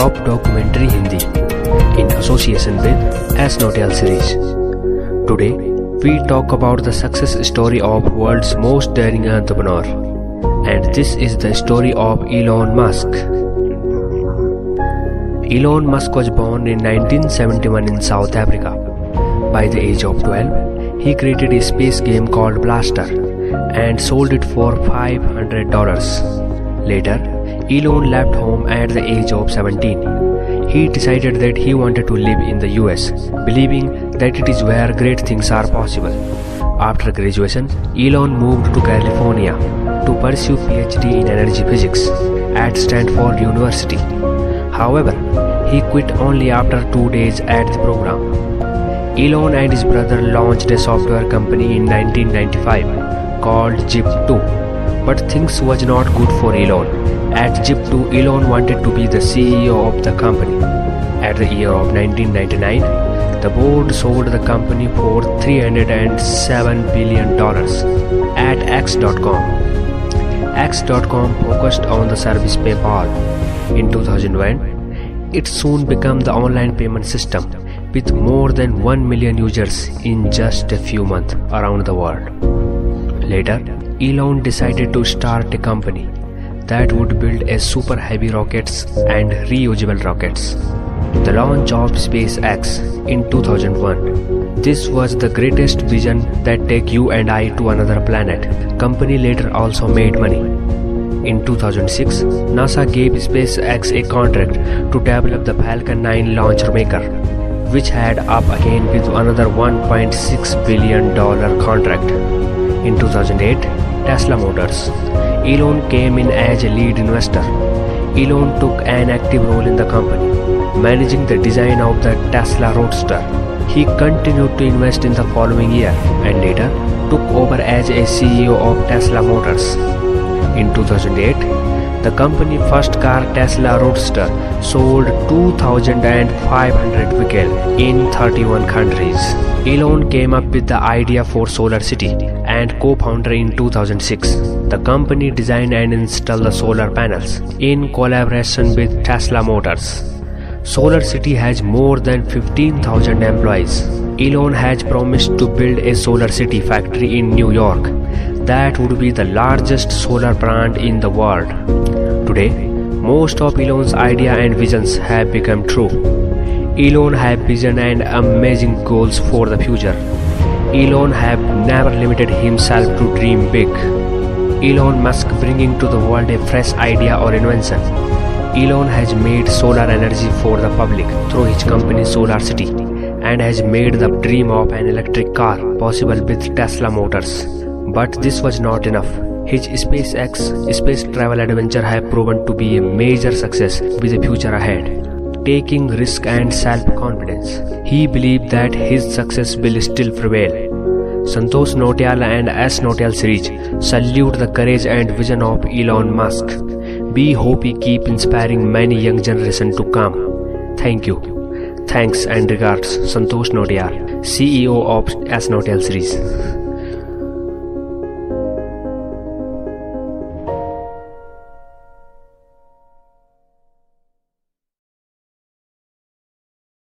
Top Documentary Hindi in association with S Notel series. Today, we talk about the success story of world's most daring entrepreneur. And this is the story of Elon Musk. Elon Musk was born in 1971 in South Africa. By the age of 12, he created a space game called Blastar and sold it for $500. Later, Elon left home at the age of 17. He decided that he wanted to live in the US, believing that it is where great things are possible. After graduation, Elon moved to California to pursue PhD in energy physics at Stanford University. However, he quit only after two days at the program. Elon and his brother launched a software company in 1995 called Zip2. But things was not good for Elon. At Zip2, Elon wanted to be the CEO of the company. At the year of 1999, the board sold the company for $307 billion at X.com. X.com focused on the service PayPal. In 2001, it soon became the online payment system with more than 1 million users in just a few months around the world. Later, Elon decided to start a company that would build a super heavy rockets and reusable rockets. The launch of SpaceX in 2001. This was the greatest vision that take you and I to another planet. Company later also made money. In 2006, NASA gave SpaceX a contract to develop the Falcon 9 launcher maker, which had up again with another $1.6 billion contract. In 2008, Tesla Motors. Elon came in as a lead investor. Elon took an active role in the company, managing the design of the Tesla Roadster. He continued to invest in the following year and later took over as a CEO of Tesla Motors. In 2008, the company first car Tesla Roadster sold 2,500 vehicles in 31 countries. Elon came up with the idea for Solar City and co-founder in 2006. The company designed and installed the solar panels in collaboration with Tesla Motors. Solar City has more than 15,000 employees. Elon has promised to build a Solar City factory in New York that would be the largest solar plant in the world. Today, most of Elon's ideas and visions have become true. Elon have vision and amazing goals for the future. Elon have never limited himself to dream big. Elon Musk bringing to the world a fresh idea or invention. Elon has made solar energy for the public through his company Solar City and has made the dream of an electric car possible with Tesla Motors. But this was not enough. His SpaceX space travel adventure have proven to be a major success with a future ahead. Taking risk and self-confidence, he believed that his success will still prevail. Santosh Notial and S Notial series salute the courage and vision of Elon Musk. We hope he keep inspiring many young generation to come. Thank you. Thanks and regards, Santosh Notial, CEO of S Notial series.